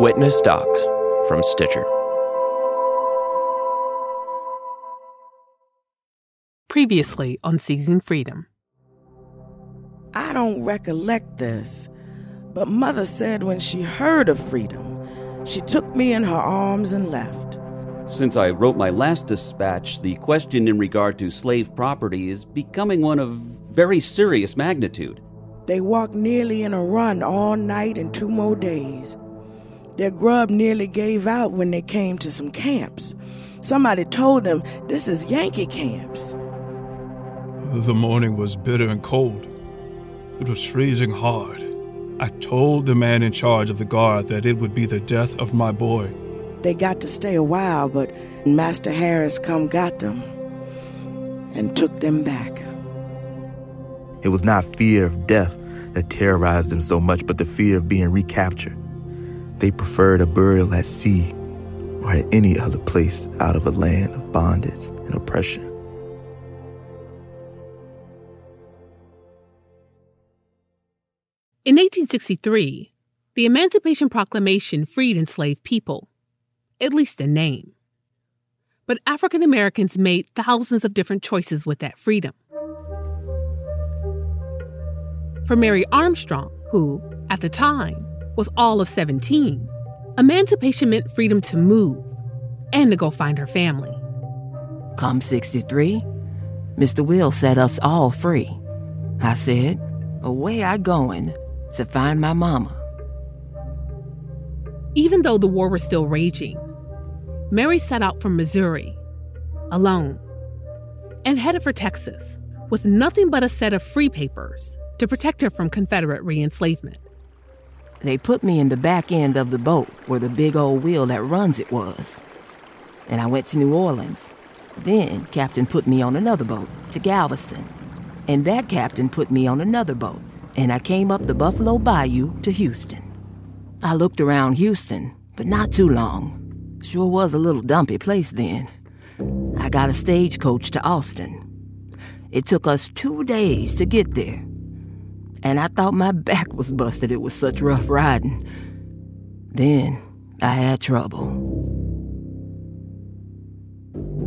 Witness Docs from Stitcher. Previously on Seizing Freedom. I don't recollect this, but Mother said when she heard of freedom, she took me in her arms and left. Since I wrote my last dispatch, the question in regard to slave property is becoming one of very serious magnitude. They walked nearly in a run all night and two more days. Their grub nearly gave out when they came to some camps. Somebody told them this is Yankee camps. The morning was bitter and cold. It was freezing hard. I told the man in charge of the guard that it would be the death of my boy. They got to stay a while, but Master Harris come got them and took them back. It was not fear of death that terrorized them so much, but the fear of being recaptured. They preferred a burial at sea or at any other place out of a land of bondage and oppression. In 1863, the Emancipation Proclamation freed enslaved people, at least in name. But African Americans made thousands of different choices with that freedom. For Mary Armstrong, who, at the time, was all of 17, emancipation meant freedom to move and to go find her family. Come 63, Mr. Will set us all free. I said, away I going to find my mama. Even though the war was still raging, Mary set out from Missouri, alone, and headed for Texas with nothing but a set of free papers to protect her from Confederate re enslavement. They put me in the back end of the boat where the big old wheel that runs it was. And I went to New Orleans. Then Captain put me on another boat to Galveston. And that captain put me on another boat and I came up the Buffalo Bayou to Houston. I looked around Houston, but not too long. Sure was a little dumpy place then. I got a stagecoach to Austin. It took us two days to get there. And I thought my back was busted, it was such rough riding. Then I had trouble.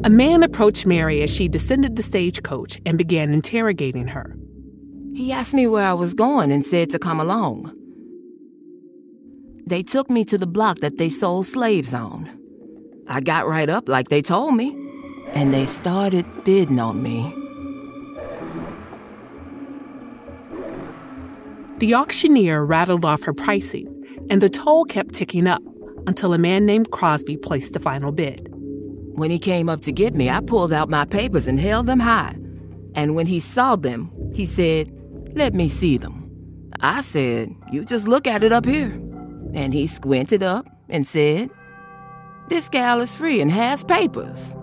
A man approached Mary as she descended the stagecoach and began interrogating her. He asked me where I was going and said to come along. They took me to the block that they sold slaves on. I got right up like they told me, and they started bidding on me. The auctioneer rattled off her pricing, and the toll kept ticking up until a man named Crosby placed the final bid. When he came up to get me, I pulled out my papers and held them high. And when he saw them, he said, let me see them. I said, You just look at it up here. And he squinted up and said, This gal is free and has papers.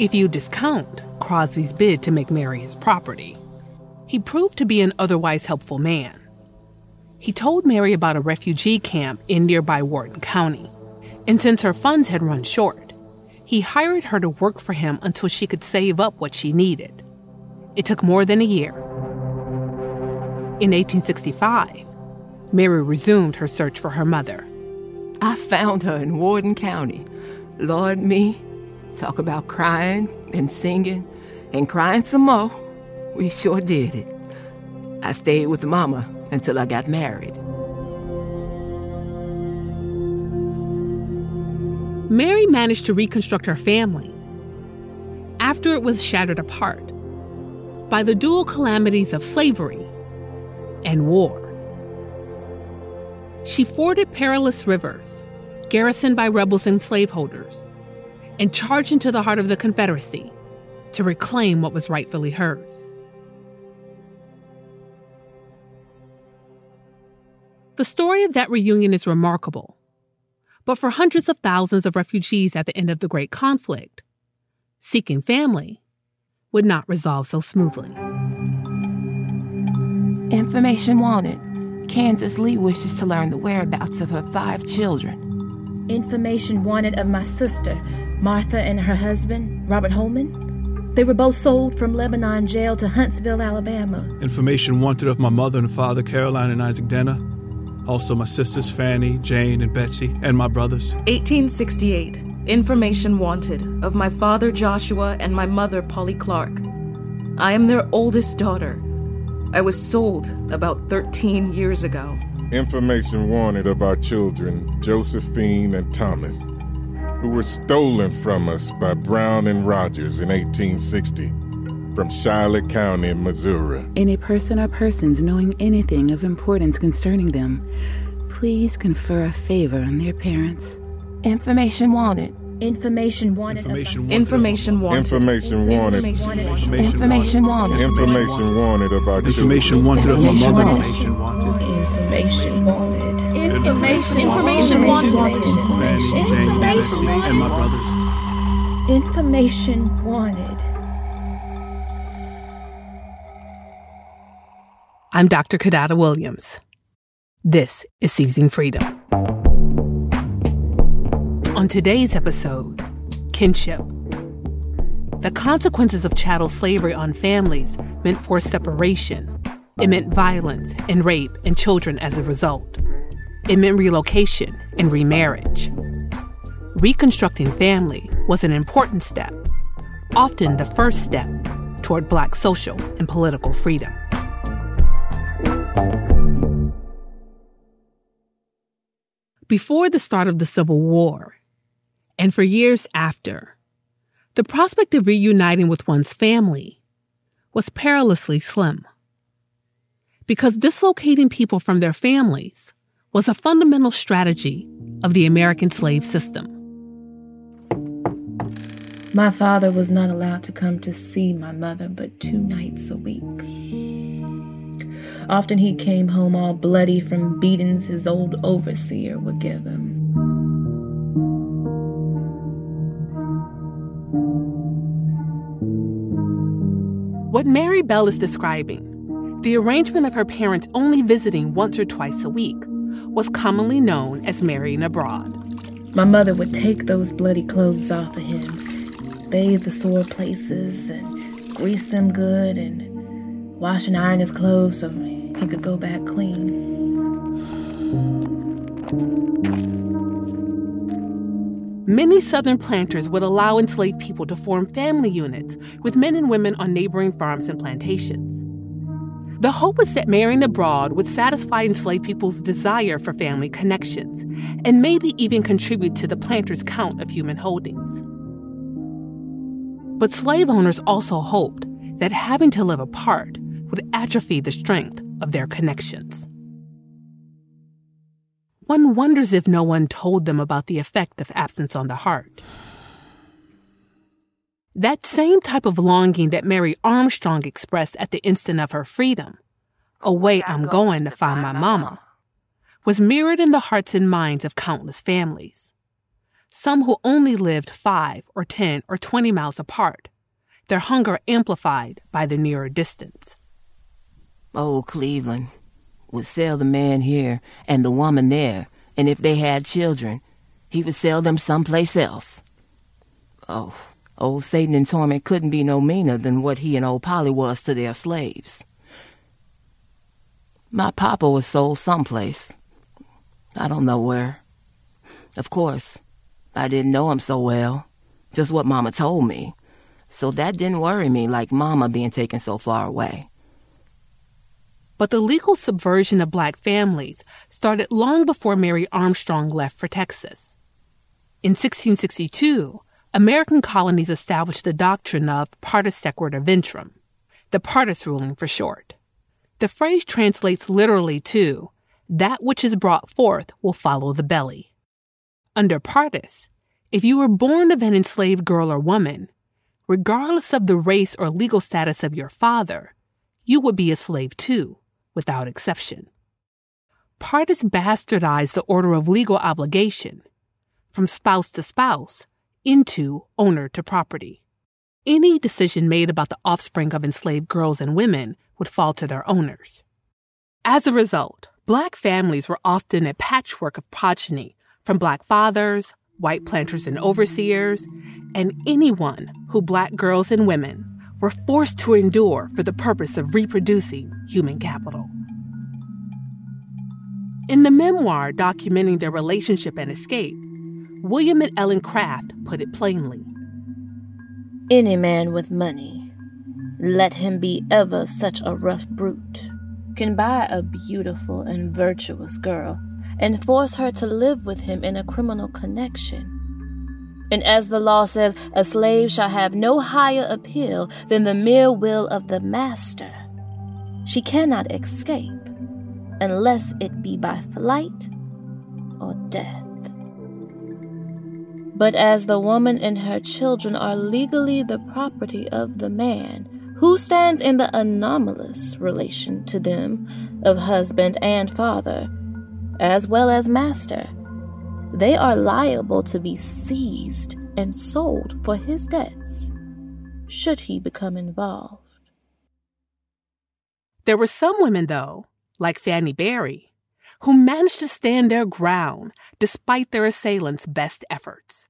If you discount Crosby's bid to make Mary his property, he proved to be an otherwise helpful man. He told Mary about a refugee camp in nearby Wharton County, and since her funds had run short, he hired her to work for him until she could save up what she needed. It took more than a year. In 1865, Mary resumed her search for her mother. I found her in Wharton County. Lord me, talk about crying and singing and crying some more. We sure did it. I stayed with Mama until I got married. Mary managed to reconstruct her family after it was shattered apart by the dual calamities of slavery and war. She forded perilous rivers, garrisoned by rebels and slaveholders, and charged into the heart of the Confederacy to reclaim what was rightfully hers. The story of that reunion is remarkable. But for hundreds of thousands of refugees at the end of the Great Conflict, seeking family would not resolve so smoothly. Information wanted. Kansas Lee wishes to learn the whereabouts of her five children. Information wanted of my sister, Martha, and her husband, Robert Holman. They were both sold from Lebanon jail to Huntsville, Alabama. Information wanted of my mother and father, Caroline and Isaac Denner. Also, my sisters, Fanny, Jane, and Betsy, and my brothers. 1868. Information wanted of my father, Joshua, and my mother, Polly Clark. I am their oldest daughter. I was sold about 13 years ago. Information wanted of our children, Josephine and Thomas who were stolen from us by Brown and Rogers in 1860 from Shiloh County, Missouri. Any person or persons knowing anything of importance concerning them, please confer a favor on their parents. Information wanted. Information wanted. Information wanted. Information wanted. Information wanted. Information wanted about Information wanted of my mother. Information wanted. Information wanted. Information. Information wanted. Information. And my brothers. Information wanted. I'm Dr. Kidada Williams. This is Seizing Freedom. On today's episode, kinship. The consequences of chattel slavery on families meant forced separation. It meant violence and rape and children as a result. It meant relocation and remarriage. Reconstructing family was an important step, often the first step toward Black social and political freedom. Before the start of the Civil War, and for years after, the prospect of reuniting with one's family was perilously slim. Because dislocating people from their families was a fundamental strategy of the American slave system. My father was not allowed to come to see my mother but two nights a week. Often he came home all bloody from beatings his old overseer would give him. What Mary Bell is describing, the arrangement of her parents only visiting once or twice a week, was commonly known as marrying abroad. My mother would take those bloody clothes off of him, bathe the sore places, and grease them good, and wash and iron his clothes so he could go back clean. Many Southern planters would allow enslaved people to form family units with men and women on neighboring farms and plantations. The hope was that marrying abroad would satisfy enslaved people's desire for family connections and maybe even contribute to the planters' count of human holdings. But slave owners also hoped that having to live apart would atrophy the strength of their connections. One wonders if no one told them about the effect of absence on the heart. That same type of longing that Mary Armstrong expressed at the instant of her freedom, away I'm going to find my mama, was mirrored in the hearts and minds of countless families. Some who only lived five or 10 or 20 miles apart, their hunger amplified by the nearer distance. Old Cleveland would sell the man here and the woman there, and if they had children, he would sell them someplace else. Oh, old Satan and Torment couldn't be no meaner than what he and old Polly was to their slaves. My papa was sold someplace. I don't know where. Of course, I didn't know him so well, just what Mama told me, so that didn't worry me like Mama being taken so far away. But the legal subversion of black families started long before Mary Armstrong left for Texas. In 1662, American colonies established the doctrine of partus sequitur ventrem, the partus ruling for short. The phrase translates literally to, that which is brought forth will follow the belly. Under partus, if you were born of an enslaved girl or woman, regardless of the race or legal status of your father, you would be a slave too without exception. Partus bastardized the order of legal obligation from spouse to spouse into owner to property. Any decision made about the offspring of enslaved girls and women would fall to their owners. As a result, black families were often a patchwork of progeny from black fathers, white planters and overseers, and anyone who black girls and women were forced to endure for the purpose of reproducing human capital. In the memoir documenting their relationship and escape, William and Ellen Craft put it plainly Any man with money, let him be ever such a rough brute, can buy a beautiful and virtuous girl and force her to live with him in a criminal connection. And as the law says, a slave shall have no higher appeal than the mere will of the master. She cannot escape unless it be by flight or death. But as the woman and her children are legally the property of the man, who stands in the anomalous relation to them of husband and father, as well as master, they are liable to be seized and sold for his debts, should he become involved. There were some women, though, like Fanny Berry, who managed to stand their ground despite their assailants' best efforts.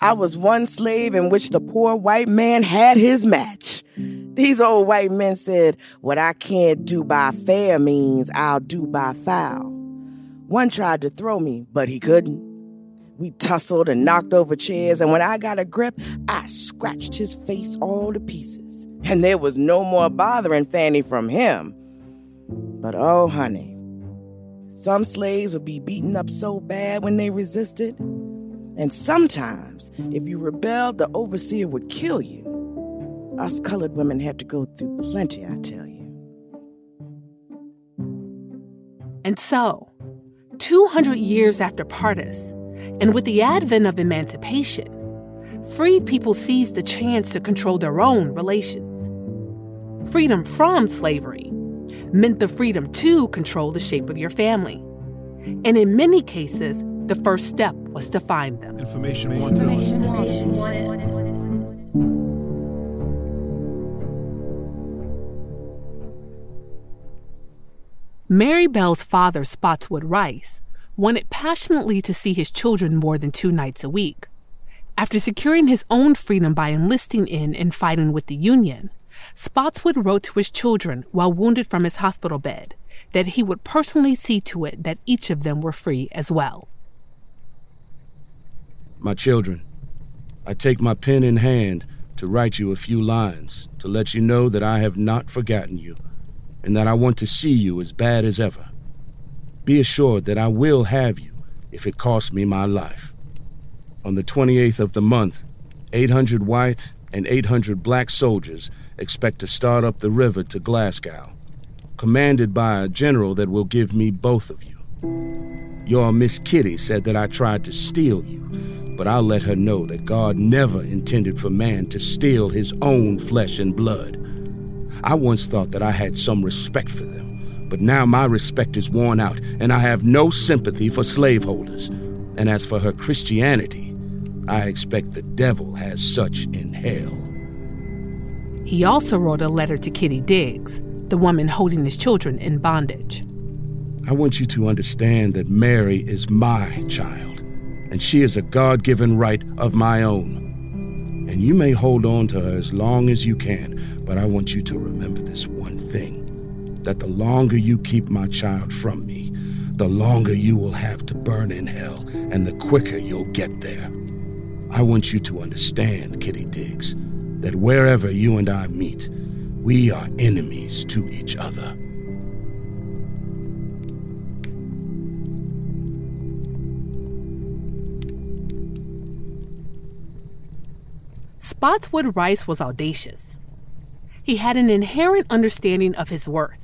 I was one slave in which the poor white man had his match. These old white men said, What I can't do by fair means, I'll do by foul. One tried to throw me, but he couldn't. We tussled and knocked over chairs, and when I got a grip, I scratched his face all to pieces. And there was no more bothering Fanny from him. But oh, honey, some slaves would be beaten up so bad when they resisted. And sometimes, if you rebelled, the overseer would kill you. Us colored women had to go through plenty, I tell you. And so, 200 years after Partus, and with the advent of emancipation, freed people seized the chance to control their own relations. Freedom from slavery meant the freedom to control the shape of your family. And in many cases, the first step was to find them. Information wanted. Information wanted. Mary Bell's father, Spotswood Rice, wanted passionately to see his children more than two nights a week. After securing his own freedom by enlisting in and fighting with the Union, Spotswood wrote to his children while wounded from his hospital bed that he would personally see to it that each of them were free as well. My children, I take my pen in hand to write you a few lines to let you know that I have not forgotten you and that I want to see you as bad as ever. Be assured that I will have you if it costs me my life. On the 28th of the month, 800 white and 800 black soldiers expect to start up the river to Glasgow, commanded by a general that will give me both of you. Your Miss Kitty said that I tried to steal you, but I'll let her know that God never intended for man to steal his own flesh and blood. I once thought that I had some respect for them, but now my respect is worn out, and I have no sympathy for slaveholders. And as for her Christianity, I expect the devil has such in hell. He also wrote a letter to Kitty Diggs, the woman holding his children in bondage. I want you to understand that Mary is my child, and she is a God given right of my own. And you may hold on to her as long as you can, but I want you to remember this one thing that the longer you keep my child from me, the longer you will have to burn in hell, and the quicker you'll get there. I want you to understand, Kitty Diggs, that wherever you and I meet, we are enemies to each other. Spotswood Rice was audacious. He had an inherent understanding of his worth.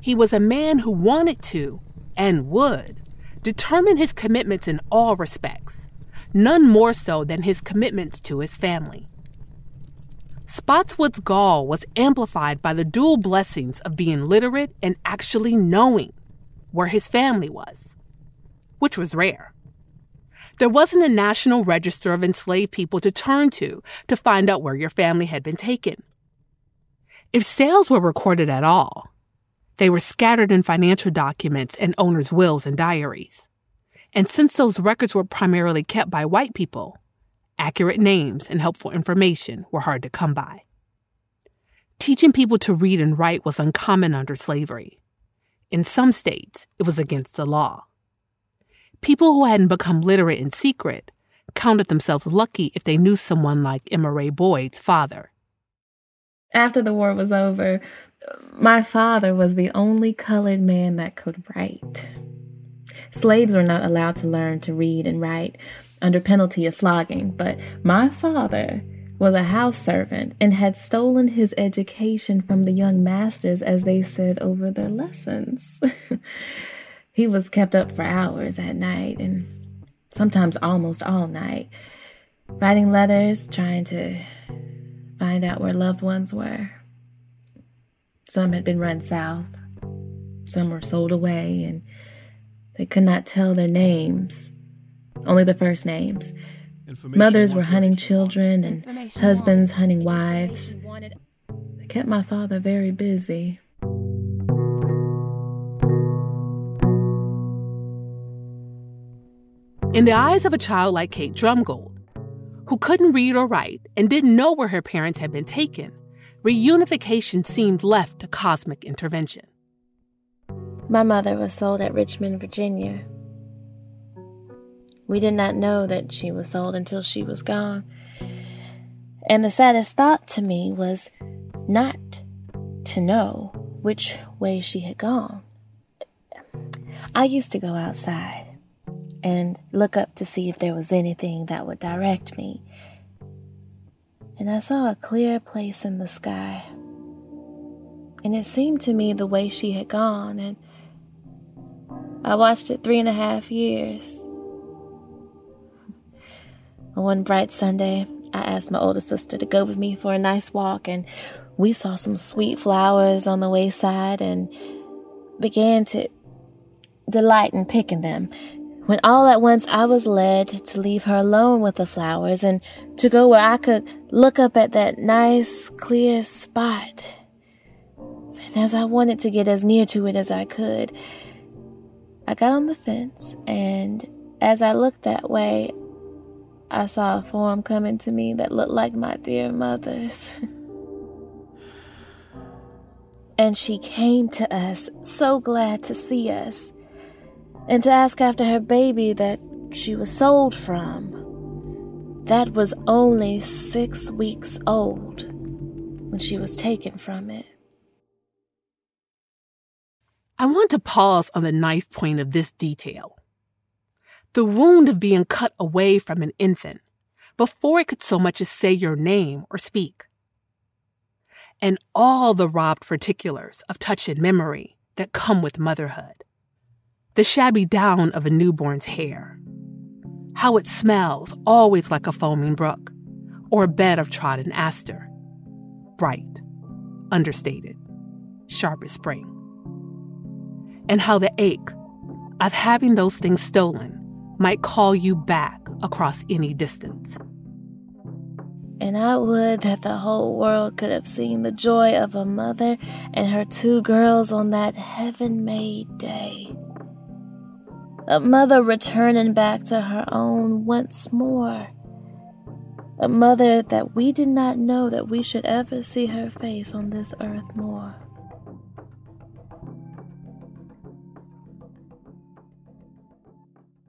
He was a man who wanted to, and would, determine his commitments in all respects, none more so than his commitments to his family. Spotswood's gall was amplified by the dual blessings of being literate and actually knowing. where his family was, which was rare. There wasn't a national register of enslaved people to turn to to find out where your family had been taken. If sales were recorded at all, they were scattered in financial documents and owners' wills and diaries. And since those records were primarily kept by white people, accurate names and helpful information were hard to come by. Teaching people to read and write was uncommon under slavery. In some states, it was against the law. People who hadn't become literate in secret counted themselves lucky if they knew someone like Emma Ray Boyd's father. After the war was over, my father was the only colored man that could write. Slaves were not allowed to learn to read and write under penalty of flogging, but my father was a house servant and had stolen his education from the young masters as they said over their lessons. he was kept up for hours at night and sometimes almost all night, writing letters, trying to find out where loved ones were. Some had been run south, some were sold away, and they could not tell their names, only the first names. Mothers were hunting children and husbands hunting wives. They kept my father very busy. In the eyes of a child like Kate Drumgoold, who couldn't read or write and didn't know where her parents had been taken, reunification seemed left to cosmic intervention. My mother was sold at Richmond, Virginia. We did not know that she was sold until she was gone. And the saddest thought to me was not to know which way she had gone. I used to go outside and look up to see if there was anything that would direct me. And I saw a clear place in the sky. And it seemed to me the way she had gone, and I watched it three and a half years. One bright Sunday, I asked my older sister to go with me for a nice walk, and we saw some sweet flowers on the wayside and began to delight in picking them. When all at once I was led to leave her alone with the flowers and to go where I could look up at that nice, clear spot. And as I wanted to get as near to it as I could, I got on the fence, and as I looked that way, I saw a form coming to me that looked like my dear mother's. and she came to us, so glad to see us, and to ask after her baby that she was sold from. That was only six weeks old when she was taken from it. I want to pause on the knife point of this detail. The wound of being cut away from an infant before it could so much as say your name or speak. And all the robbed particulars of touch and memory that come with motherhood. The shabby down of a newborn's hair. How it smells always like a foaming brook or a bed of trodden aster. Bright, understated, sharp as spring. And how the ache of having those things stolen might call you back across any distance. And I would that the whole world could have seen the joy of a mother and her two girls on that heaven made day. A mother returning back to her own once more. A mother that we did not know that we should ever see her face on this earth more.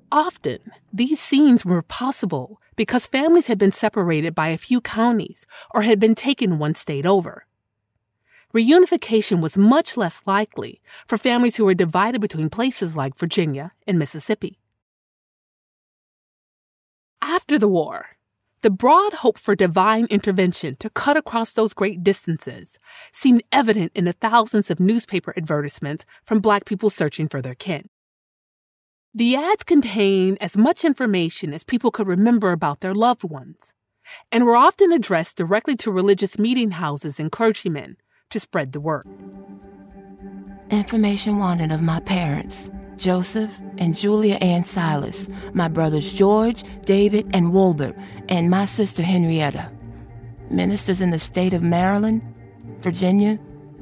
Often, these scenes were possible because families had been separated by a few counties or had been taken one state over. Reunification was much less likely for families who were divided between places like Virginia and Mississippi. After the war, the broad hope for divine intervention to cut across those great distances seemed evident in the thousands of newspaper advertisements from Black people searching for their kin. The ads contained as much information as people could remember about their loved ones, and were often addressed directly to religious meeting houses and clergymen to spread the word. Information wanted of my parents, Joseph and Julia Ann Silas, my brothers George, David, and Wilbur, and my sister Henrietta. Ministers in the state of Maryland, Virginia,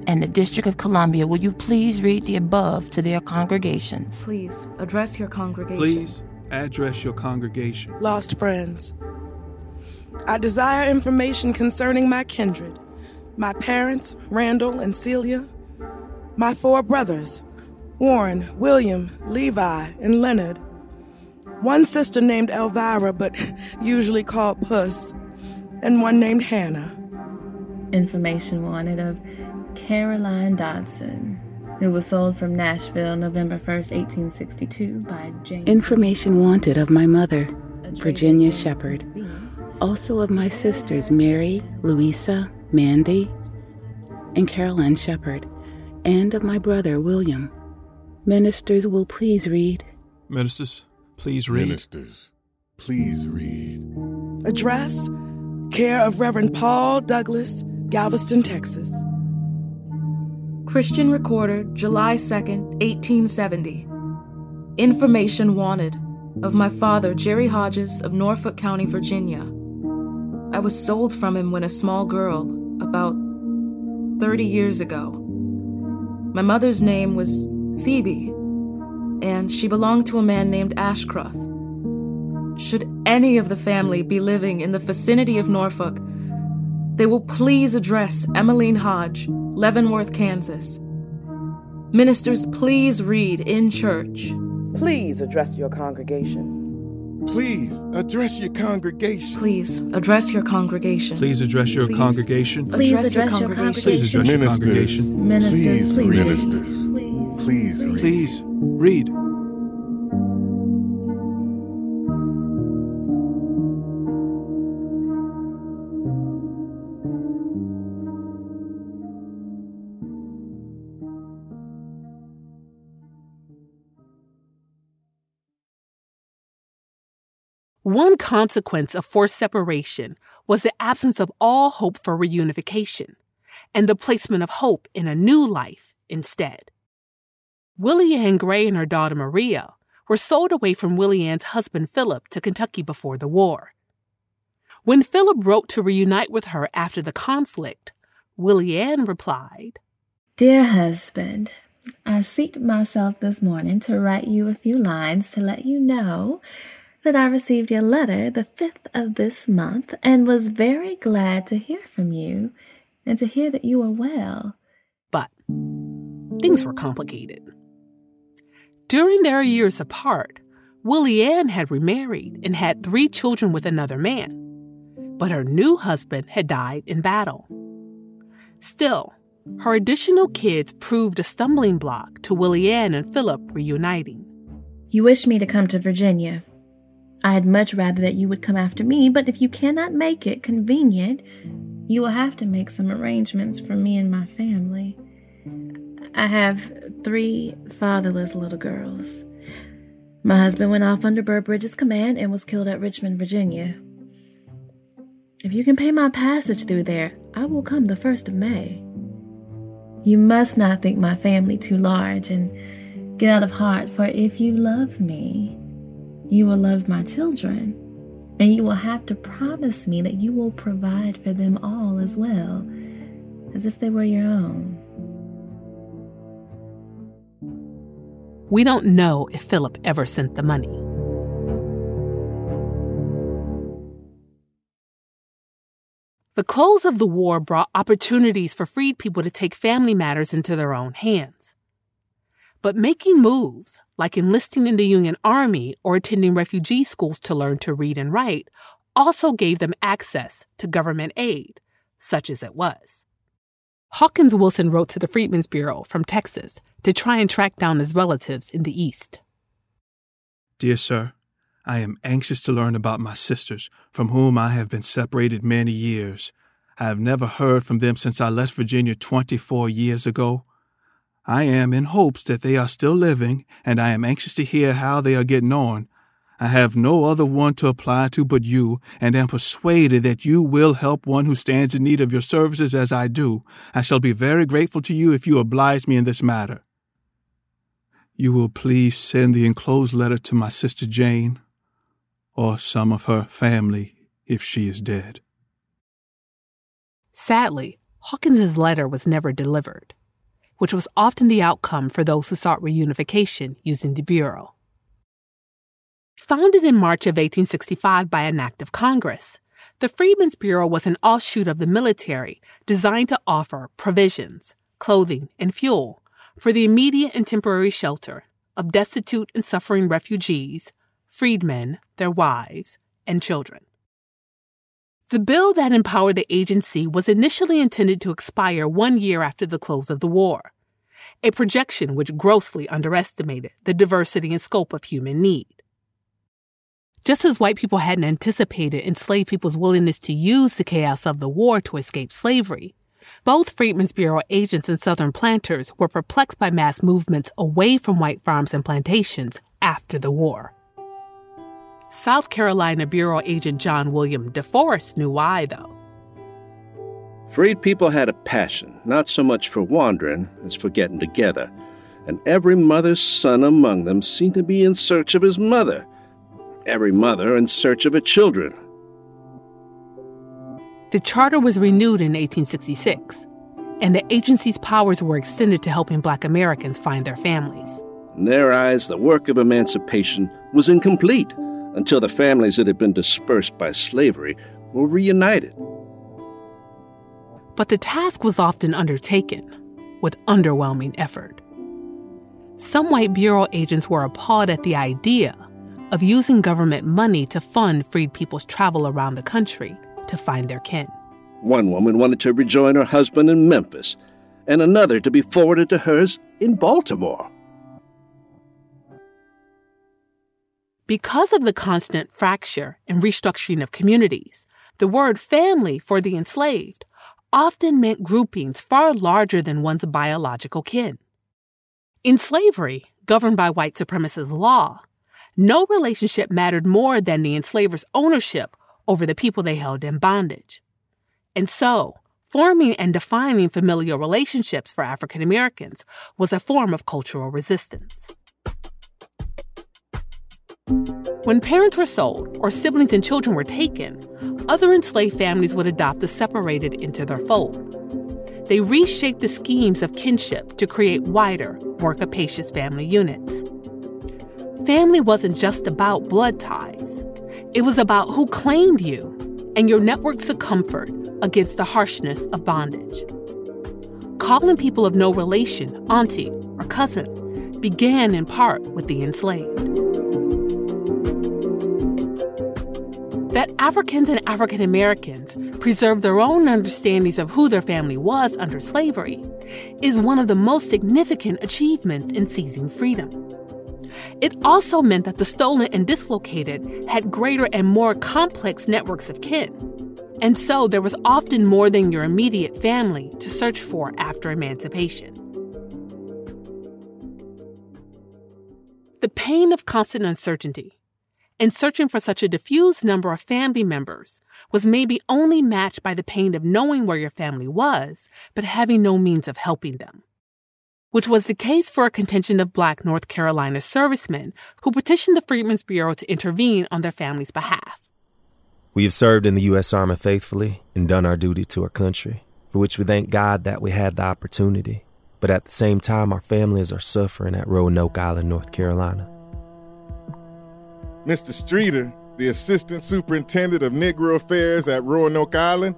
and the District of Columbia, will you please read the above to their congregations? Please address your congregation. Please address your congregation. Lost friends. I desire information concerning my kindred, my parents, Randall and Celia, my four brothers, Warren, William, Levi, and Leonard. One sister named Elvira, but usually called Puss, and one named Hannah. Information wanted of Caroline Dodson, who was sold from Nashville November 1st, 1862 by James. Information wanted of my mother, Virginia Shepard. Also of my sisters, Mary, Louisa, Mandy, and Caroline Shepard, and of my brother, William. Ministers will please read. Ministers, please read. Ministers, please read. Address Care of Reverend Paul Douglas, Galveston, Texas. Christian Recorder, July 2nd, 1870. Information wanted of my father, Jerry Hodges of Norfolk County, Virginia. I was sold from him when a small girl, about 30 years ago. My mother's name was Phoebe, and she belonged to a man named Ashcroft. Should any of the family be living in the vicinity of Norfolk, they will please address Emmeline Hodge, Leavenworth, Kansas. Ministers, please read in church. Please address your congregation. Please address your congregation. Please address your congregation. Please address your Please. congregation. Please Address your congregation. Please address your Ministers, congregation. Ministers, please read. Ministers, please read. Please read. One consequence of forced separation was the absence of all hope for reunification and the placement of hope in a new life instead. Willie Ann Gray and her daughter Maria were sold away from Willie Ann's husband Philip to Kentucky before the war. When Philip wrote to reunite with her after the conflict, Willie Ann replied, Dear husband, I seated myself this morning to write you a few lines to let you know that I received your letter the 5th of this month and was very glad to hear from you and to hear that you are well. But things were complicated. During their years apart, Willie Ann had remarried and had three children with another man, but her new husband had died in battle. Still, her additional kids proved a stumbling block to Willie Ann and Philip reuniting. You wish me to come to Virginia. I had much rather that you would come after me, but if you cannot make it convenient, you will have to make some arrangements for me and my family. I have three fatherless little girls. My husband went off under Burbridge's command and was killed at Richmond, Virginia. If you can pay my passage through there, I will come the 1st of May. You must not think my family too large and get out of heart, for if you love me, you will love my children, and you will have to promise me that you will provide for them all as well, as if they were your own. We don't know if Philip ever sent the money. The close of the war brought opportunities for freed people to take family matters into their own hands. But making moves, like enlisting in the Union Army or attending refugee schools to learn to read and write, also gave them access to government aid, such as it was. Hawkins Wilson wrote to the Freedmen's Bureau from Texas to try and track down his relatives in the East. Dear sir, I am anxious to learn about my sisters, from whom I have been separated many years. I have never heard from them since I left Virginia 24 years ago. I am in hopes that they are still living, and I am anxious to hear how they are getting on. I have no other one to apply to but you, and am persuaded that you will help one who stands in need of your services as I do. I shall be very grateful to you if you oblige me in this matter. you will please send the enclosed letter to my sister Jane, or some of her family if she is dead. Sadly, Hawkins's letter was never delivered, which was often the outcome for those who sought reunification using the Bureau. Founded in March of 1865 by an act of Congress, the Freedmen's Bureau was an offshoot of the military designed to offer provisions, clothing, and fuel for the immediate and temporary shelter of destitute and suffering refugees, freedmen, their wives, and children. The bill that empowered the agency was initially intended to expire one year after the close of the war, a projection which grossly underestimated the diversity and scope of human need. Just as white people hadn't anticipated enslaved people's willingness to use the chaos of the war to escape slavery, both Freedmen's Bureau agents and Southern planters were perplexed by mass movements away from white farms and plantations after the war. South Carolina Bureau agent John William DeForest knew why, though. Freed people had a passion, not so much for wandering as for getting together, and every mother's son among them seemed to be in search of his mother, every mother in search of her children. The charter was renewed in 1866, and the agency's powers were extended to helping black Americans find their families. In their eyes, the work of emancipation was incomplete until the families that had been dispersed by slavery were reunited. But the task was often undertaken with underwhelming effort. Some white Bureau agents were appalled at the idea of using government money to fund freed people's travel around the country to find their kin. One woman wanted to rejoin her husband in Memphis, and another to be forwarded to hers in Baltimore. Because of the constant fracture and restructuring of communities, the word family for the enslaved often meant groupings far larger than one's biological kin. In slavery, governed by white supremacist law, no relationship mattered more than the enslaver's ownership over the people they held in bondage. And so, forming and defining familial relationships for African Americans was a form of cultural resistance. When parents were sold or siblings and children were taken, other enslaved families would adopt the separated into their fold. They reshaped the schemes of kinship to create wider, more capacious family units. Family wasn't just about blood ties. It was about who claimed you and your networks of comfort against the harshness of bondage. Calling people of no relation auntie or cousin began in part with the enslaved. That Africans and African Americans preserved their own understandings of who their family was under slavery is one of the most significant achievements in seizing freedom. It also meant that the stolen and dislocated had greater and more complex networks of kin. And so there was often more than your immediate family to search for after emancipation. The pain of constant uncertainty and searching for such a diffuse number of family members was maybe only matched by the pain of knowing where your family was, but having no means of helping them which was the case for a contingent of black North Carolina servicemen who petitioned the Freedmen's Bureau to intervene on their family's behalf. We have served in the U.S. Army faithfully and done our duty to our country, for which we thank God that we had the opportunity. But at the same time, our families are suffering at Roanoke Island, North Carolina. Mr. Streeter, the Assistant Superintendent of Negro Affairs at Roanoke Island,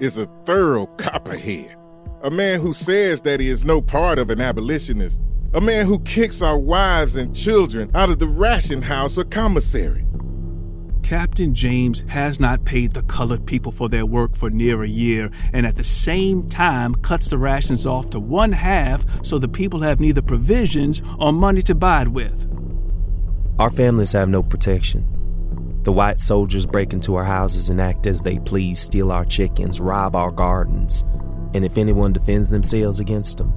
is a thorough copperhead a man who says that he is no part of an abolitionist, a man who kicks our wives and children out of the ration house or commissary. Captain James has not paid the colored people for their work for near a year, and at the same time cuts the rations off to one half so the people have neither provisions or money to buy it with. Our families have no protection. The white soldiers break into our houses and act as they please, steal our chickens, rob our gardens, and if anyone defends themselves against them,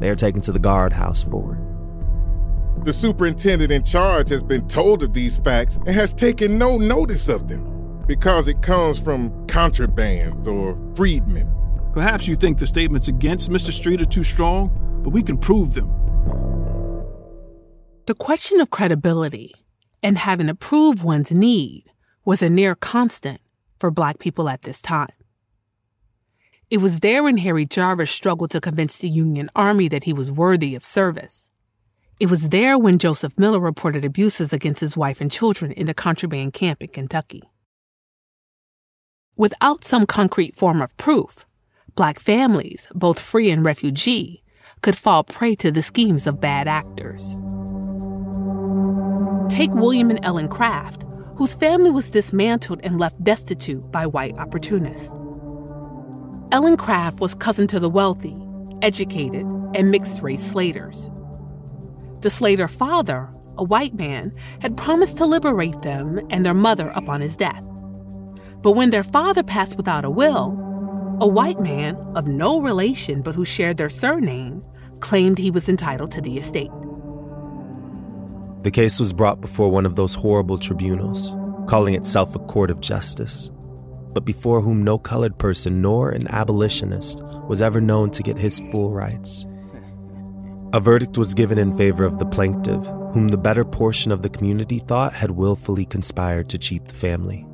they are taken to the guardhouse for it. The superintendent in charge has been told of these facts and has taken no notice of them because it comes from contrabands or freedmen. Perhaps you think the statements against Mr. Street are too strong, but we can prove them. The question of credibility and having to prove one's need was a near constant for black people at this time. It was there when Harry Jarvis struggled to convince the Union Army that he was worthy of service. It was there when Joseph Miller reported abuses against his wife and children in the contraband camp in Kentucky. Without some concrete form of proof, black families, both free and refugee, could fall prey to the schemes of bad actors. Take William and Ellen Craft, whose family was dismantled and left destitute by white opportunists. Ellen Craft was cousin to the wealthy, educated, and mixed race Slaters. The Slater father, a white man, had promised to liberate them and their mother upon his death. But when their father passed without a will, a white man of no relation but who shared their surname claimed he was entitled to the estate. The case was brought before one of those horrible tribunals, calling itself a court of justice but before whom no colored person nor an abolitionist was ever known to get his full rights. A verdict was given in favor of the plaintiff, whom the better portion of the community thought had willfully conspired to cheat the family.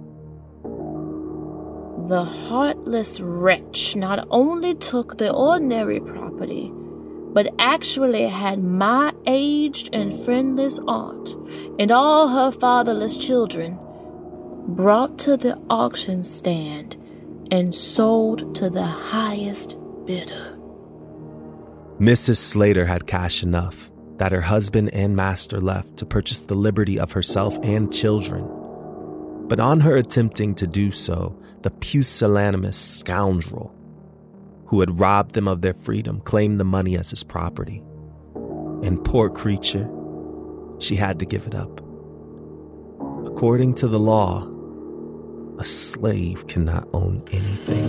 The heartless wretch not only took the ordinary property, but actually had my aged and friendless aunt and all her fatherless children brought to the auction stand and sold to the highest bidder. Mrs. Slater had cash enough that her husband and master left to purchase the liberty of herself and children. But on her attempting to do so, the pusillanimous scoundrel who had robbed them of their freedom claimed the money as his property. And poor creature, she had to give it up. According to the law, a slave cannot own anything.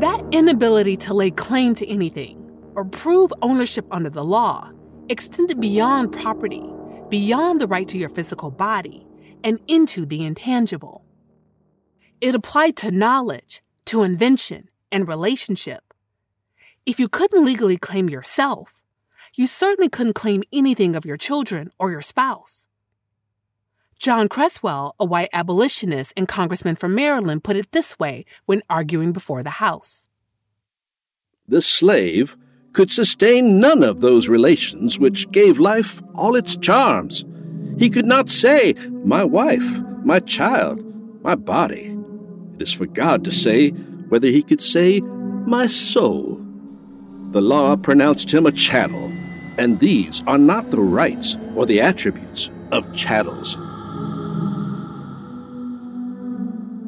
That inability to lay claim to anything or prove ownership under the law extended beyond property, beyond the right to your physical body, and into the intangible. It applied to knowledge, to invention, and relationship. If you couldn't legally claim yourself, you certainly couldn't claim anything of your children or your spouse. John Creswell, a white abolitionist and congressman from Maryland, put it this way when arguing before the House The slave could sustain none of those relations which gave life all its charms. He could not say, My wife, my child, my body. It is for God to say whether he could say, My soul. The law pronounced him a chattel, and these are not the rights or the attributes of chattels.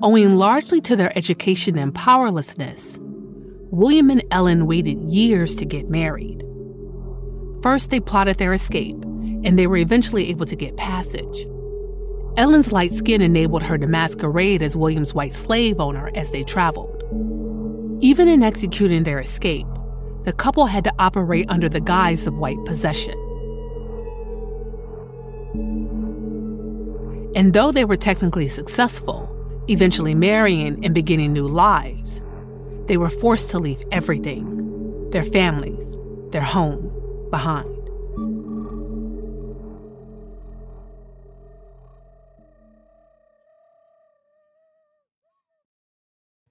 Owing largely to their education and powerlessness, William and Ellen waited years to get married. First, they plotted their escape, and they were eventually able to get passage. Ellen's light skin enabled her to masquerade as William's white slave owner as they traveled. Even in executing their escape, the couple had to operate under the guise of white possession. And though they were technically successful, eventually marrying and beginning new lives, they were forced to leave everything their families, their home behind.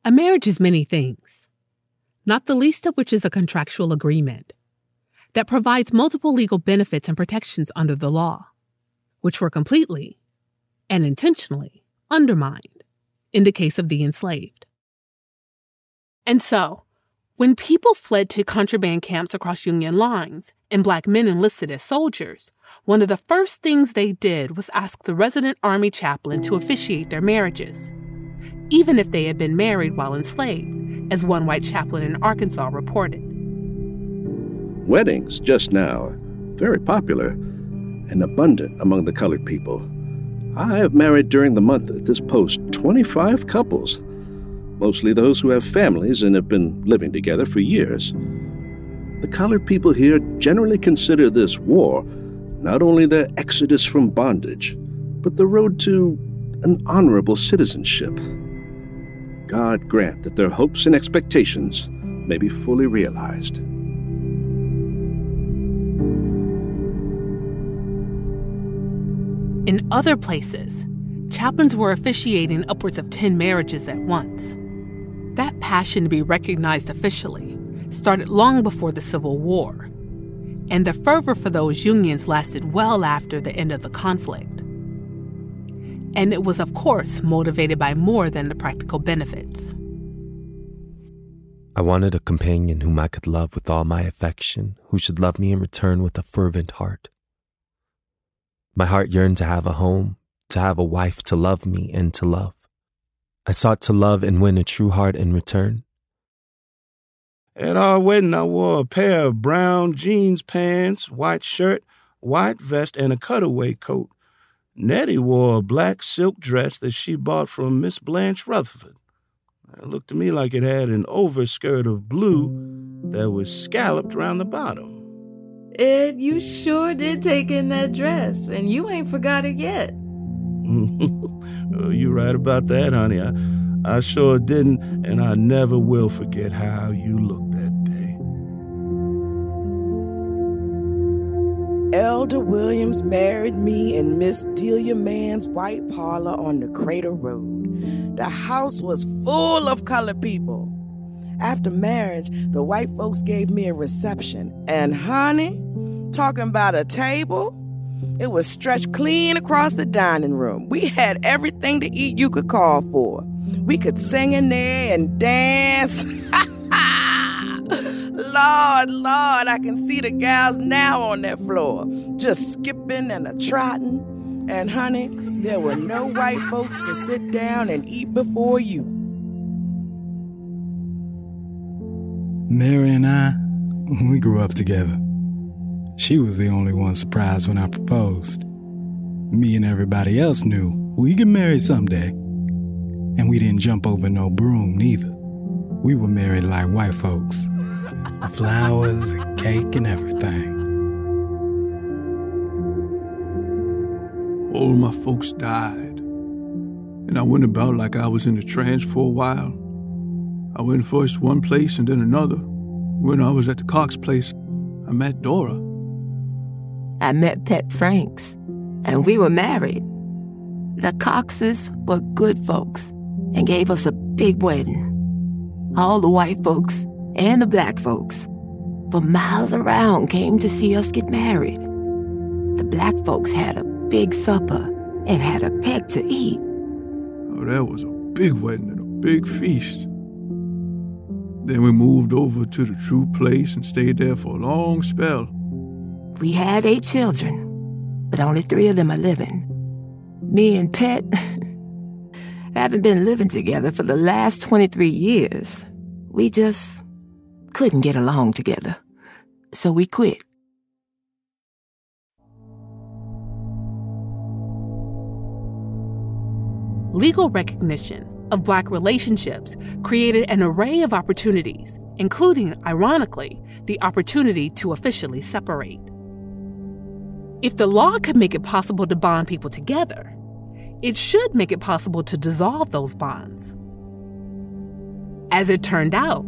A marriage is many things not the least of which is a contractual agreement that provides multiple legal benefits and protections under the law, which were completely and intentionally undermined in the case of the enslaved. And so, when people fled to contraband camps across Union lines and black men enlisted as soldiers, one of the first things they did was ask the resident Army chaplain to officiate their marriages, even if they had been married while enslaved as one white chaplain in Arkansas reported. Weddings just now are very popular and abundant among the colored people. I have married during the month at this post 25 couples, mostly those who have families and have been living together for years. The colored people here generally consider this war not only their exodus from bondage, but the road to an honorable citizenship. God grant that their hopes and expectations may be fully realized. In other places, chaplains were officiating upwards of 10 marriages at once. That passion to be recognized officially started long before the Civil War, and the fervor for those unions lasted well after the end of the conflict. And it was, of course, motivated by more than the practical benefits. I wanted a companion whom I could love with all my affection, who should love me in return with a fervent heart. My heart yearned to have a home, to have a wife to love me and to love. I sought to love and win a true heart in return. At our wedding, I wore a pair of brown jeans pants, white shirt, white vest, and a cutaway coat. Nettie wore a black silk dress that she bought from Miss Blanche Rutherford. It looked to me like it had an overskirt of blue that was scalloped around the bottom. Ed, you sure did take in that dress, and you ain't forgot it yet. oh, you're right about that, honey. I, I sure didn't, and I never will forget how you looked that day. Elder Williams married me in Miss Delia Mann's white parlor on the Crater Road. The house was full of colored people. After marriage, the white folks gave me a reception. And honey, talking about a table, it was stretched clean across the dining room. We had everything to eat you could call for. We could sing in there and dance. Lord, Lord, I can see the gals now on that floor, just skipping and a trotting. And honey, there were no white folks to sit down and eat before you. Mary and I, we grew up together. She was the only one surprised when I proposed. Me and everybody else knew we get married someday. And we didn't jump over no broom neither. We were married like white folks. Flowers and cake and everything. All my folks died. And I went about like I was in a trance for a while. I went first one place and then another. When I was at the Cox place, I met Dora. I met Pet Franks, and we were married. The Coxes were good folks and gave us a big wedding. All the white folks and the black folks for miles around came to see us get married. The black folks had a big supper and had a peck to eat. Oh, that was a big wedding and a big feast. Then we moved over to the true place and stayed there for a long spell. We had eight children, but only three of them are living. Me and Pet haven't been living together for the last 23 years. We just couldn't get along together. So we quit. Legal recognition of Black relationships created an array of opportunities, including, ironically, the opportunity to officially separate. If the law could make it possible to bond people together, it should make it possible to dissolve those bonds. As it turned out,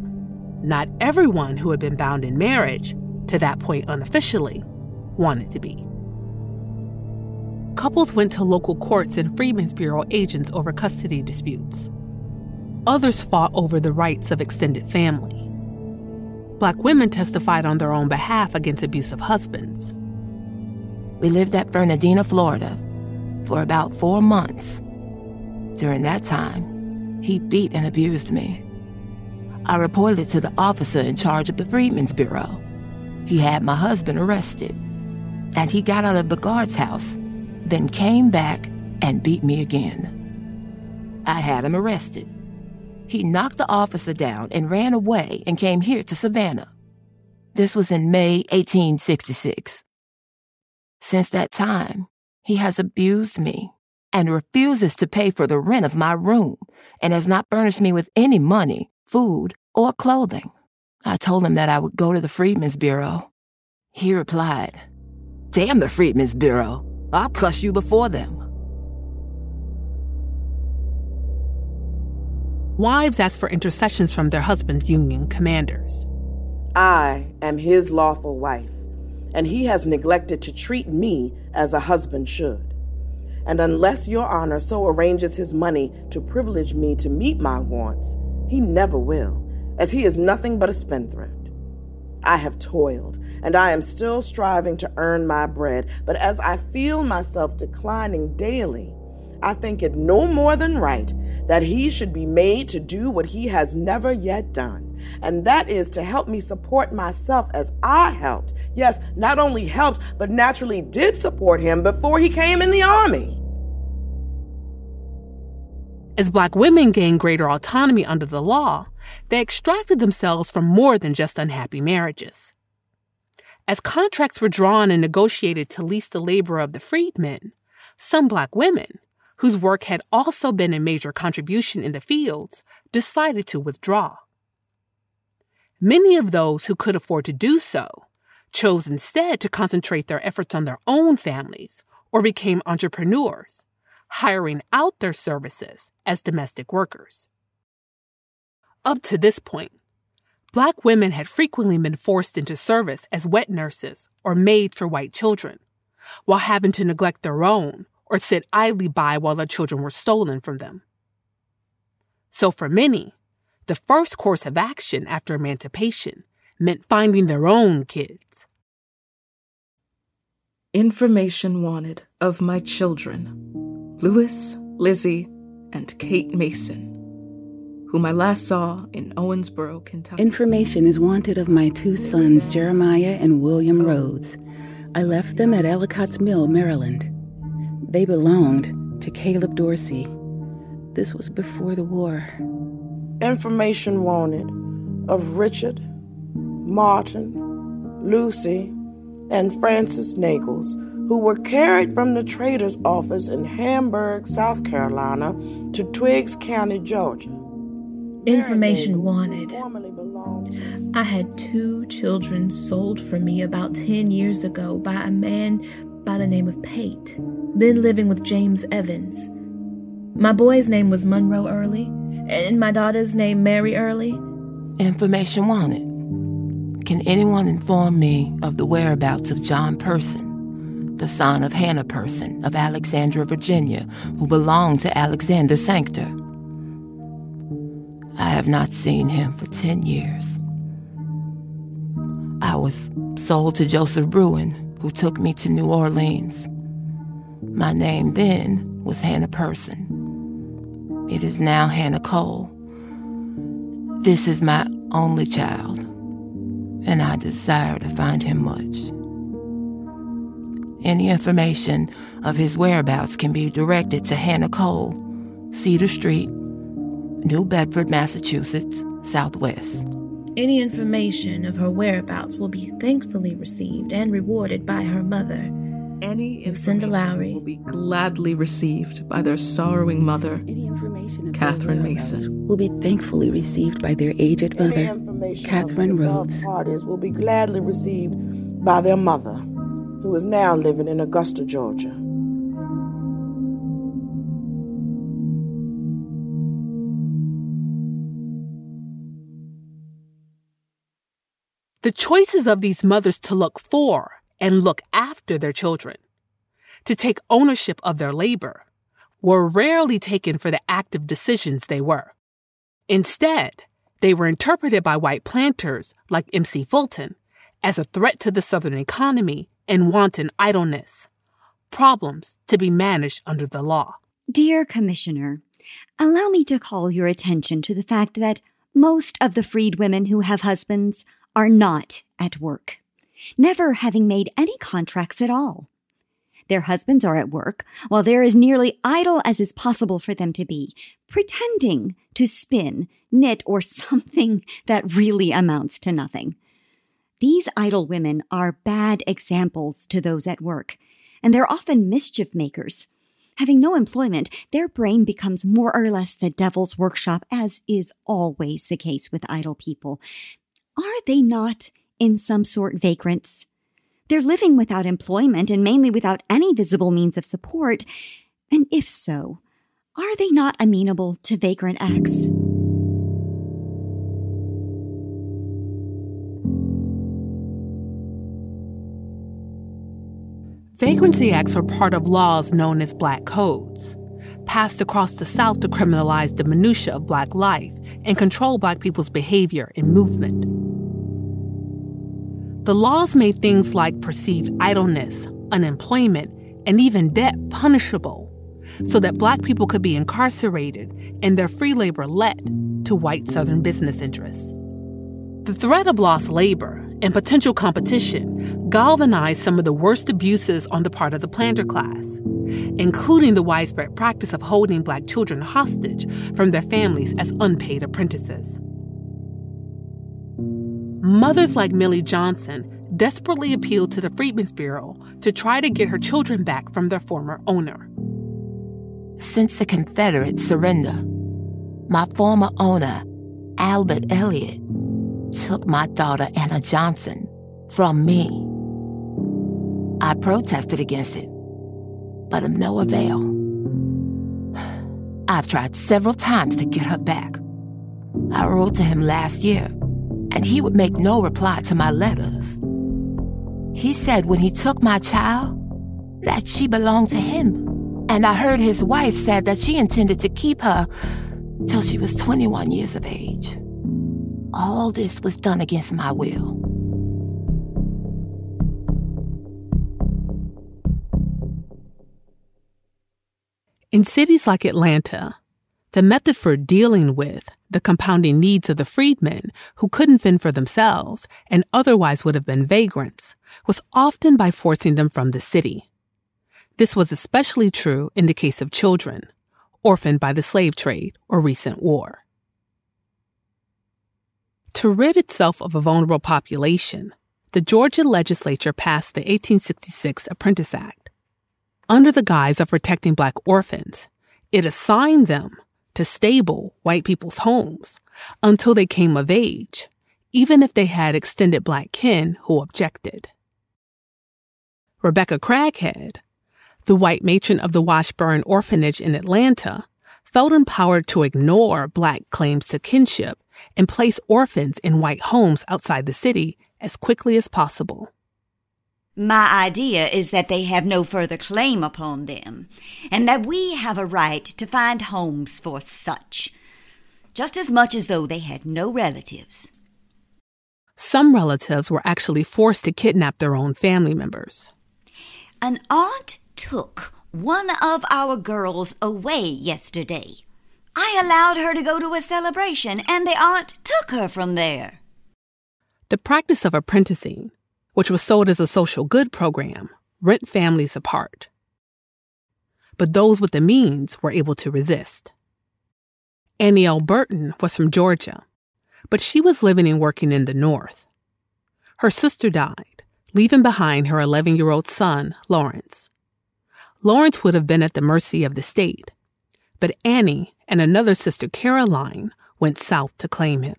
not everyone who had been bound in marriage, to that point unofficially, wanted to be. Couples went to local courts and Freedmen's Bureau agents over custody disputes. Others fought over the rights of extended family. Black women testified on their own behalf against abusive husbands. We lived at Fernandina, Florida, for about four months. During that time, he beat and abused me. I reported to the officer in charge of the Freedmen's Bureau. He had my husband arrested, and he got out of the guard's house, then came back and beat me again. I had him arrested. He knocked the officer down and ran away and came here to Savannah. This was in May 1866. Since that time, he has abused me and refuses to pay for the rent of my room and has not furnished me with any money, food, or clothing. I told him that I would go to the Freedmen's Bureau. He replied, Damn the Freedmen's Bureau. I'll cuss you before them. wives ask for intercessions from their husbands' Union commanders. I am his lawful wife, and he has neglected to treat me as a husband should. And unless your honor so arranges his money to privilege me to meet my wants, he never will, as he is nothing but a spendthrift. I have toiled, and I am still striving to earn my bread, but as I feel myself declining daily, I think it no more than right that he should be made to do what he has never yet done, and that is to help me support myself as I helped. Yes, not only helped, but naturally did support him before he came in the army. As black women gained greater autonomy under the law, they extracted themselves from more than just unhappy marriages. As contracts were drawn and negotiated to lease the labor of the freedmen, some black women, whose work had also been a major contribution in the fields, decided to withdraw. Many of those who could afford to do so chose instead to concentrate their efforts on their own families or became entrepreneurs, hiring out their services as domestic workers. Up to this point, black women had frequently been forced into service as wet nurses or maids for white children, while having to neglect their own or sit idly by while their children were stolen from them. So for many, the first course of action after emancipation meant finding their own kids. Information wanted of my children Lewis, Lizzie, and Kate Mason, whom I last saw in Owensboro, Kentucky. Information is wanted of my two sons, Jeremiah and William Rhodes. I left them at Ellicott's Mill, Maryland. They belonged to Caleb Dorsey. This was before the war. Information wanted of Richard, Martin, Lucy, and Francis Nagels, who were carried from the trader's office in Hamburg, South Carolina, to Twiggs County, Georgia. Information wanted. I had two children sold for me about 10 years ago by a man by the name of Pate, then living with James Evans. My boy's name was Monroe Early, and my daughter's name Mary Early. Information wanted. Can anyone inform me of the whereabouts of John Person, the son of Hannah Person of Alexandria, Virginia, who belonged to Alexander Sanctor? I have not seen him for 10 years. I was sold to Joseph Bruin, who took me to New Orleans. My name then was Hannah Person. It is now Hannah Cole. This is my only child, and I desire to find him much. Any information of his whereabouts can be directed to Hannah Cole, Cedar Street, New Bedford, Massachusetts, Southwest. Any information of her whereabouts will be thankfully received and rewarded by her mother. Any Lucinda Lowry will be gladly received by their sorrowing mother, Catherine Mason. Will be thankfully received by their aged mother, Catherine of the Rhodes. parties will be gladly received by their mother, who is now living in Augusta, Georgia. The choices of these mothers to look for and look after their children, to take ownership of their labor, were rarely taken for the active decisions they were. Instead, they were interpreted by white planters like M.C. Fulton as a threat to the Southern economy and wanton idleness, problems to be managed under the law. Dear Commissioner, allow me to call your attention to the fact that most of the freed women who have husbands are not at work, never having made any contracts at all. Their husbands are at work while they're as nearly idle as is possible for them to be, pretending to spin, knit, or something that really amounts to nothing. These idle women are bad examples to those at work, and they're often mischief makers. Having no employment, their brain becomes more or less the devil's workshop, as is always the case with idle people. Are they not, in some sort vagrants. They're living without employment and mainly without any visible means of support. And if so, are they not amenable to vagrant acts? Vagrancy acts are part of laws known as black codes, passed across the South to criminalize the minutiae of black life and control black people's behavior and movement. The laws made things like perceived idleness, unemployment, and even debt punishable so that black people could be incarcerated and their free labor let to white Southern business interests. The threat of lost labor and potential competition galvanized some of the worst abuses on the part of the planter class, including the widespread practice of holding black children hostage from their families as unpaid apprentices. Mothers like Millie Johnson desperately appealed to the Freedmen's Bureau to try to get her children back from their former owner. Since the Confederate surrender, my former owner, Albert Elliott, took my daughter Anna Johnson from me. I protested against it, but of no avail. I've tried several times to get her back. I wrote to him last year, and he would make no reply to my letters. He said when he took my child, that she belonged to him. And I heard his wife said that she intended to keep her till she was 21 years of age. All this was done against my will. In cities like Atlanta, the method for dealing with the compounding needs of the freedmen who couldn't fend for themselves and otherwise would have been vagrants was often by forcing them from the city. This was especially true in the case of children, orphaned by the slave trade or recent war. To rid itself of a vulnerable population, the Georgia legislature passed the 1866 Apprentice Act. Under the guise of protecting black orphans, it assigned them to stable white people's homes until they came of age, even if they had extended black kin who objected. Rebecca Craighead, the white matron of the Washburn Orphanage in Atlanta, felt empowered to ignore black claims to kinship and place orphans in white homes outside the city as quickly as possible. My idea is that they have no further claim upon them, and that we have a right to find homes for such, just as much as though they had no relatives. Some relatives were actually forced to kidnap their own family members. An aunt took one of our girls away yesterday. I allowed her to go to a celebration, and the aunt took her from there. The practice of apprenticing, which was sold as a social good program, rent families apart. But those with the means were able to resist. Annie. Burton was from Georgia, but she was living and working in the North. Her sister died, leaving behind her 11 year old son, Lawrence. Lawrence would have been at the mercy of the state, but Annie and another sister, Caroline, went south to claim him.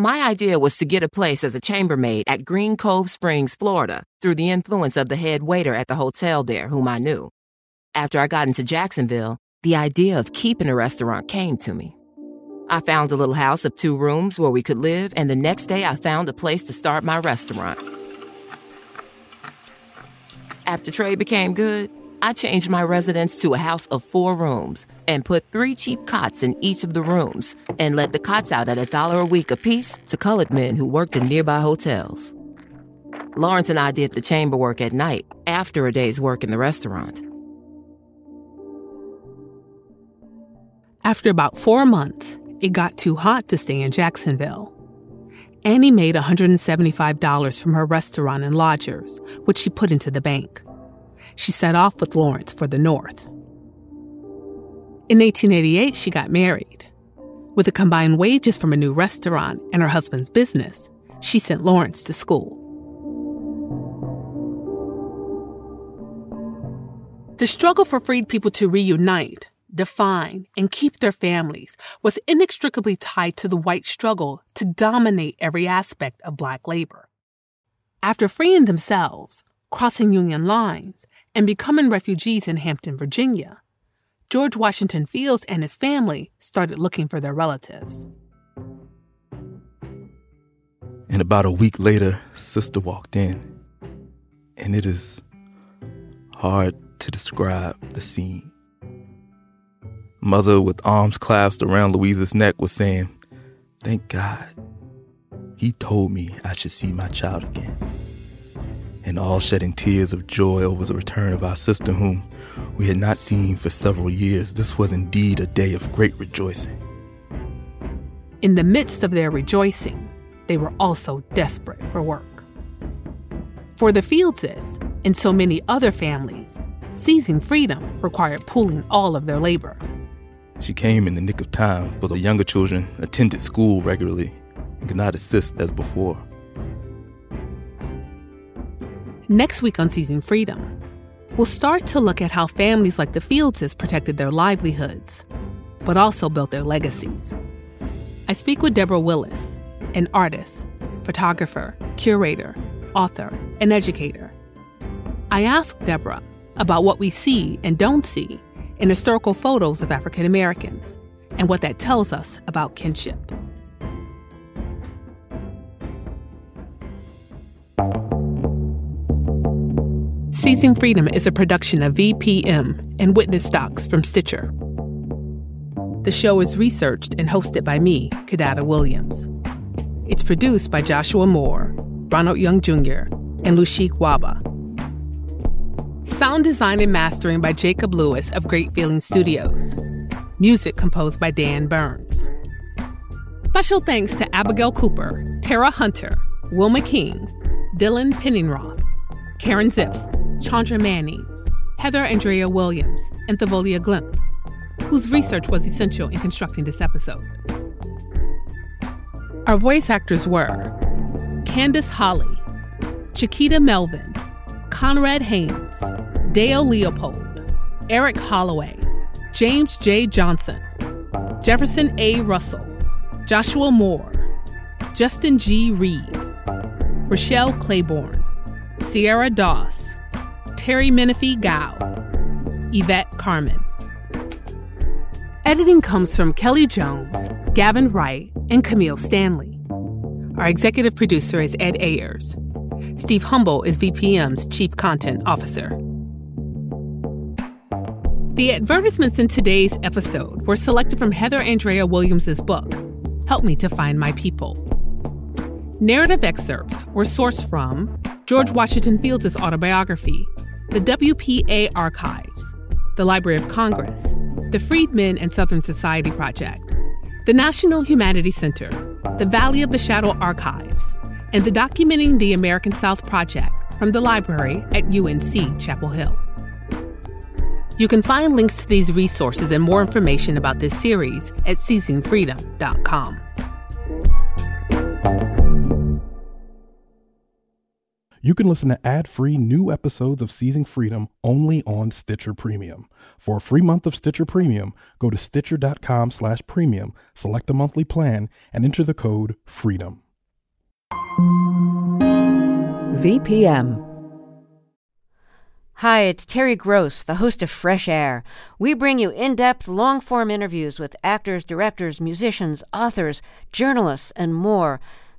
My idea was to get a place as a chambermaid at Green Cove Springs, Florida, through the influence of the head waiter at the hotel there, whom I knew. After I got into Jacksonville, the idea of keeping a restaurant came to me. I found a little house of two rooms where we could live, and the next day I found a place to start my restaurant. After trade became good, I changed my residence to a house of four rooms and put three cheap cots in each of the rooms and let the cots out at a dollar a week apiece to colored men who worked in nearby hotels. Lawrence and I did the chamber work at night after a day's work in the restaurant. After about four months, it got too hot to stay in Jacksonville. Annie made $175 from her restaurant and lodgers, which she put into the bank she set off with Lawrence for the North. In 1888, she got married. With the combined wages from a new restaurant and her husband's business, she sent Lawrence to school. The struggle for freed people to reunite, define, and keep their families was inextricably tied to the white struggle to dominate every aspect of black labor. After freeing themselves, crossing Union lines, and becoming refugees in Hampton, Virginia, George Washington Fields and his family started looking for their relatives. And about a week later, Sister walked in. And it is hard to describe the scene. Mother, with arms clasped around Louisa's neck, was saying, Thank God. He told me I should see my child again. And all shedding tears of joy over the return of our sister, whom we had not seen for several years. This was indeed a day of great rejoicing. In the midst of their rejoicing, they were also desperate for work. For the Fieldses and so many other families, seizing freedom required pooling all of their labor. She came in the nick of time, but the younger children attended school regularly and could not assist as before. Next week on Seizing Freedom, we'll start to look at how families like the Fieldses protected their livelihoods, but also built their legacies. I speak with Deborah Willis, an artist, photographer, curator, author, and educator. I asked Deborah about what we see and don't see in historical photos of African Americans and what that tells us about kinship. Seizing Freedom is a production of VPM and Witness Docs from Stitcher. The show is researched and hosted by me, Kidada Williams. It's produced by Joshua Moore, Ronald Young Jr., and Lushik Waba. Sound design and mastering by Jacob Lewis of Great Feeling Studios. Music composed by Dan Burns. Special thanks to Abigail Cooper, Tera Hunter, Wilma King, Dylan Penningroth, Karen Ziff, Chandra Manning, Heather Andrea Williams, and Thavolia Glymph, whose research was essential in constructing this episode. Our voice actors were Candace Holly, Chiquita Melvin, Conrad Haynes, Dale Leopold, Eric Holloway, James J. Johnson, Jefferson A. Russell, Joshua Moore, Justin G. Reed, Rochelle Claiborne, Sierra Doss, Terry Menifee Gow, Yvette Carmen. Editing comes from Kelly Jones, Gavin Wright, and Camille Stanley. Our executive producer is Ed Ayers. Steve Humble is VPM's Chief Content Officer. The advertisements in today's episode were selected from Heather Andrea Williams' book, Help Me to Find My People. Narrative excerpts were sourced from George Washington Fields' autobiography, the WPA Archives, the Library of Congress, the Freedmen and Southern Society Project, the National Humanities Center, the Valley of the Shadow Archives, and the Documenting the American South Project from the library at UNC Chapel Hill. You can find links to these resources and more information about this series at seizingfreedom.com. You can listen to ad-free new episodes of Seizing Freedom only on Stitcher Premium. For a free month of Stitcher Premium, go to stitcher.com slash premium, select a monthly plan, and enter the code FREEDOM. VPM. Hi, it's Terry Gross, the host of Fresh Air. We bring you in depth, long form interviews with actors, directors, musicians, authors, journalists, and more.